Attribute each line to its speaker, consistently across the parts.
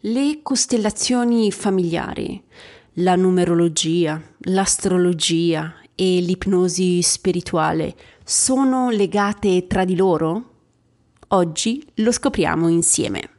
Speaker 1: Le costellazioni familiari, la numerologia, l'astrologia e l'ipnosi spirituale sono legate tra di loro? Oggi lo scopriamo insieme.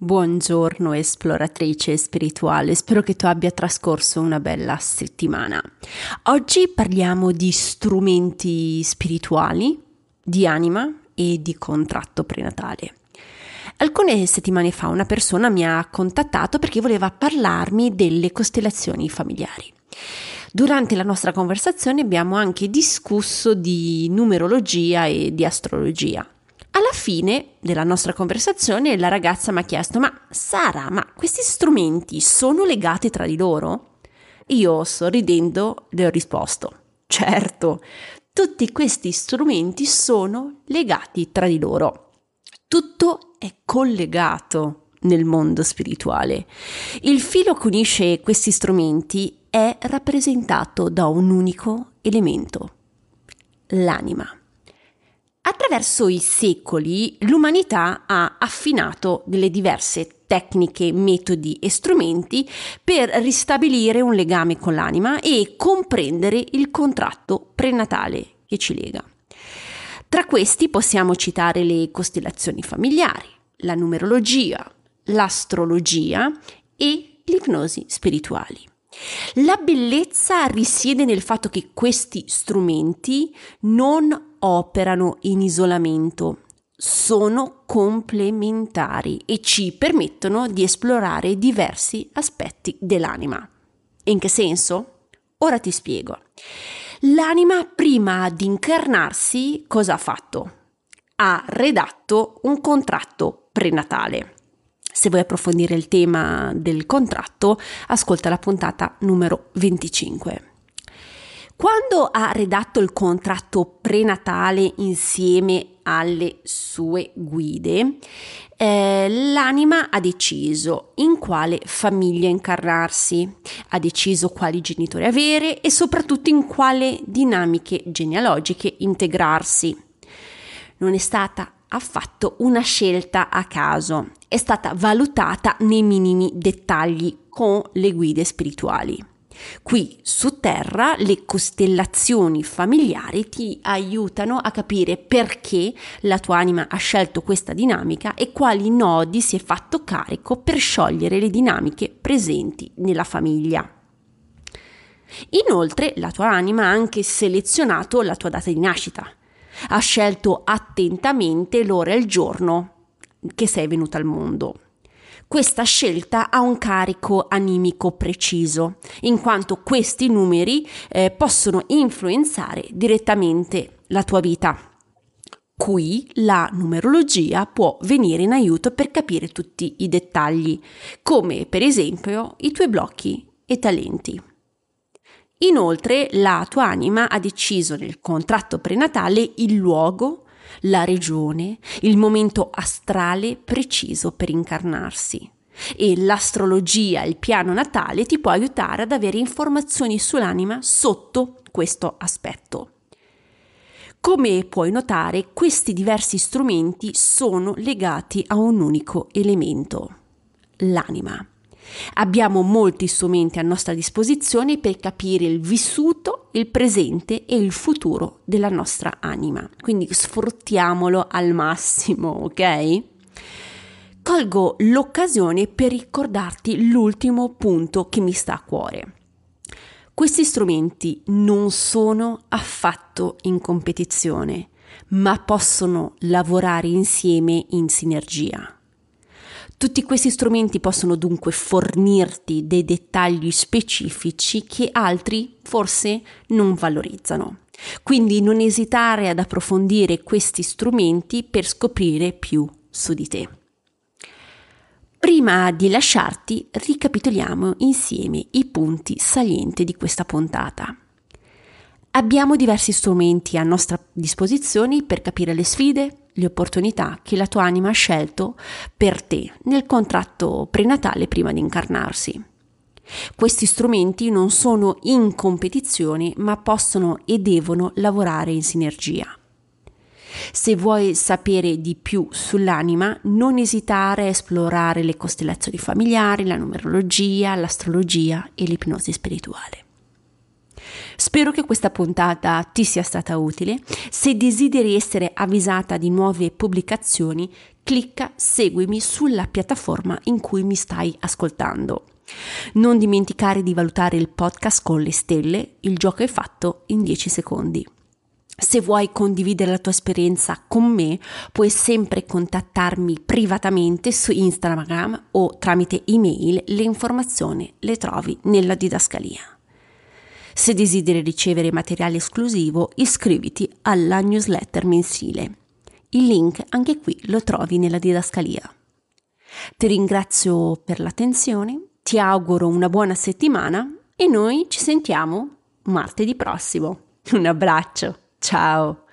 Speaker 1: Buongiorno esploratrice spirituale, spero che tu abbia trascorso una bella settimana. Oggi parliamo di strumenti spirituali, di anima e di contratto prenatale. Alcune settimane fa una persona mi ha contattato perché voleva parlarmi delle costellazioni familiari. Durante la nostra conversazione abbiamo anche discusso di numerologia e di astrologia. Alla fine della nostra conversazione la ragazza mi ha chiesto ma Sara, ma questi strumenti sono legati tra di loro? Io sorridendo le ho risposto certo, tutti questi strumenti sono legati tra di loro. Tutto è collegato nel mondo spirituale. Il filo che unisce questi strumenti è rappresentato da un unico elemento, l'anima. Attraverso i secoli l'umanità ha affinato delle diverse tecniche, metodi e strumenti per ristabilire un legame con l'anima e comprendere il contratto prenatale che ci lega. Tra questi possiamo citare le costellazioni familiari, la numerologia, l'astrologia e l'ipnosi spirituali. La bellezza risiede nel fatto che questi strumenti non operano in isolamento, sono complementari e ci permettono di esplorare diversi aspetti dell'anima. In che senso? Ora ti spiego. L'anima prima di incarnarsi cosa ha fatto? Ha redatto un contratto prenatale. Se vuoi approfondire il tema del contratto, ascolta la puntata numero 25. Quando ha redatto il contratto prenatale insieme alle sue guide, eh, l'anima ha deciso in quale famiglia incarnarsi, ha deciso quali genitori avere e soprattutto in quale dinamiche genealogiche integrarsi. Non è stata affatto una scelta a caso, è stata valutata nei minimi dettagli con le guide spirituali. Qui su Terra le costellazioni familiari ti aiutano a capire perché la tua anima ha scelto questa dinamica e quali nodi si è fatto carico per sciogliere le dinamiche presenti nella famiglia. Inoltre la tua anima ha anche selezionato la tua data di nascita, ha scelto attentamente l'ora e il giorno che sei venuta al mondo. Questa scelta ha un carico animico preciso, in quanto questi numeri eh, possono influenzare direttamente la tua vita. Qui la numerologia può venire in aiuto per capire tutti i dettagli, come per esempio i tuoi blocchi e talenti. Inoltre la tua anima ha deciso nel contratto prenatale il luogo, la regione, il momento astrale preciso per incarnarsi. E l'astrologia, il piano natale, ti può aiutare ad avere informazioni sull'anima sotto questo aspetto. Come puoi notare, questi diversi strumenti sono legati a un unico elemento, l'anima. Abbiamo molti strumenti a nostra disposizione per capire il vissuto, il presente e il futuro della nostra anima. Quindi sfruttiamolo al massimo, ok? Colgo l'occasione per ricordarti l'ultimo punto che mi sta a cuore. Questi strumenti non sono affatto in competizione, ma possono lavorare insieme in sinergia. Tutti questi strumenti possono dunque fornirti dei dettagli specifici che altri forse non valorizzano. Quindi non esitare ad approfondire questi strumenti per scoprire più su di te. Prima di lasciarti, ricapitoliamo insieme i punti salienti di questa puntata. Abbiamo diversi strumenti a nostra disposizione per capire le sfide, le opportunità che la tua anima ha scelto per te nel contratto prenatale prima di incarnarsi. Questi strumenti non sono in competizione, ma possono e devono lavorare in sinergia. Se vuoi sapere di più sull'anima, non esitare a esplorare le costellazioni familiari, la numerologia, l'astrologia e l'ipnosi spirituale. Spero che questa puntata ti sia stata utile. Se desideri essere avvisata di nuove pubblicazioni, clicca seguimi sulla piattaforma in cui mi stai ascoltando. Non dimenticare di valutare il podcast con le stelle, il gioco è fatto in 10 secondi. Se vuoi condividere la tua esperienza con me, puoi sempre contattarmi privatamente su Instagram o tramite email. Le informazioni le trovi nella didascalia. Se desideri ricevere materiale esclusivo, iscriviti alla newsletter mensile. Il link anche qui lo trovi nella didascalia. Ti ringrazio per l'attenzione ti auguro una buona settimana e noi ci sentiamo martedì prossimo. Un abbraccio, ciao!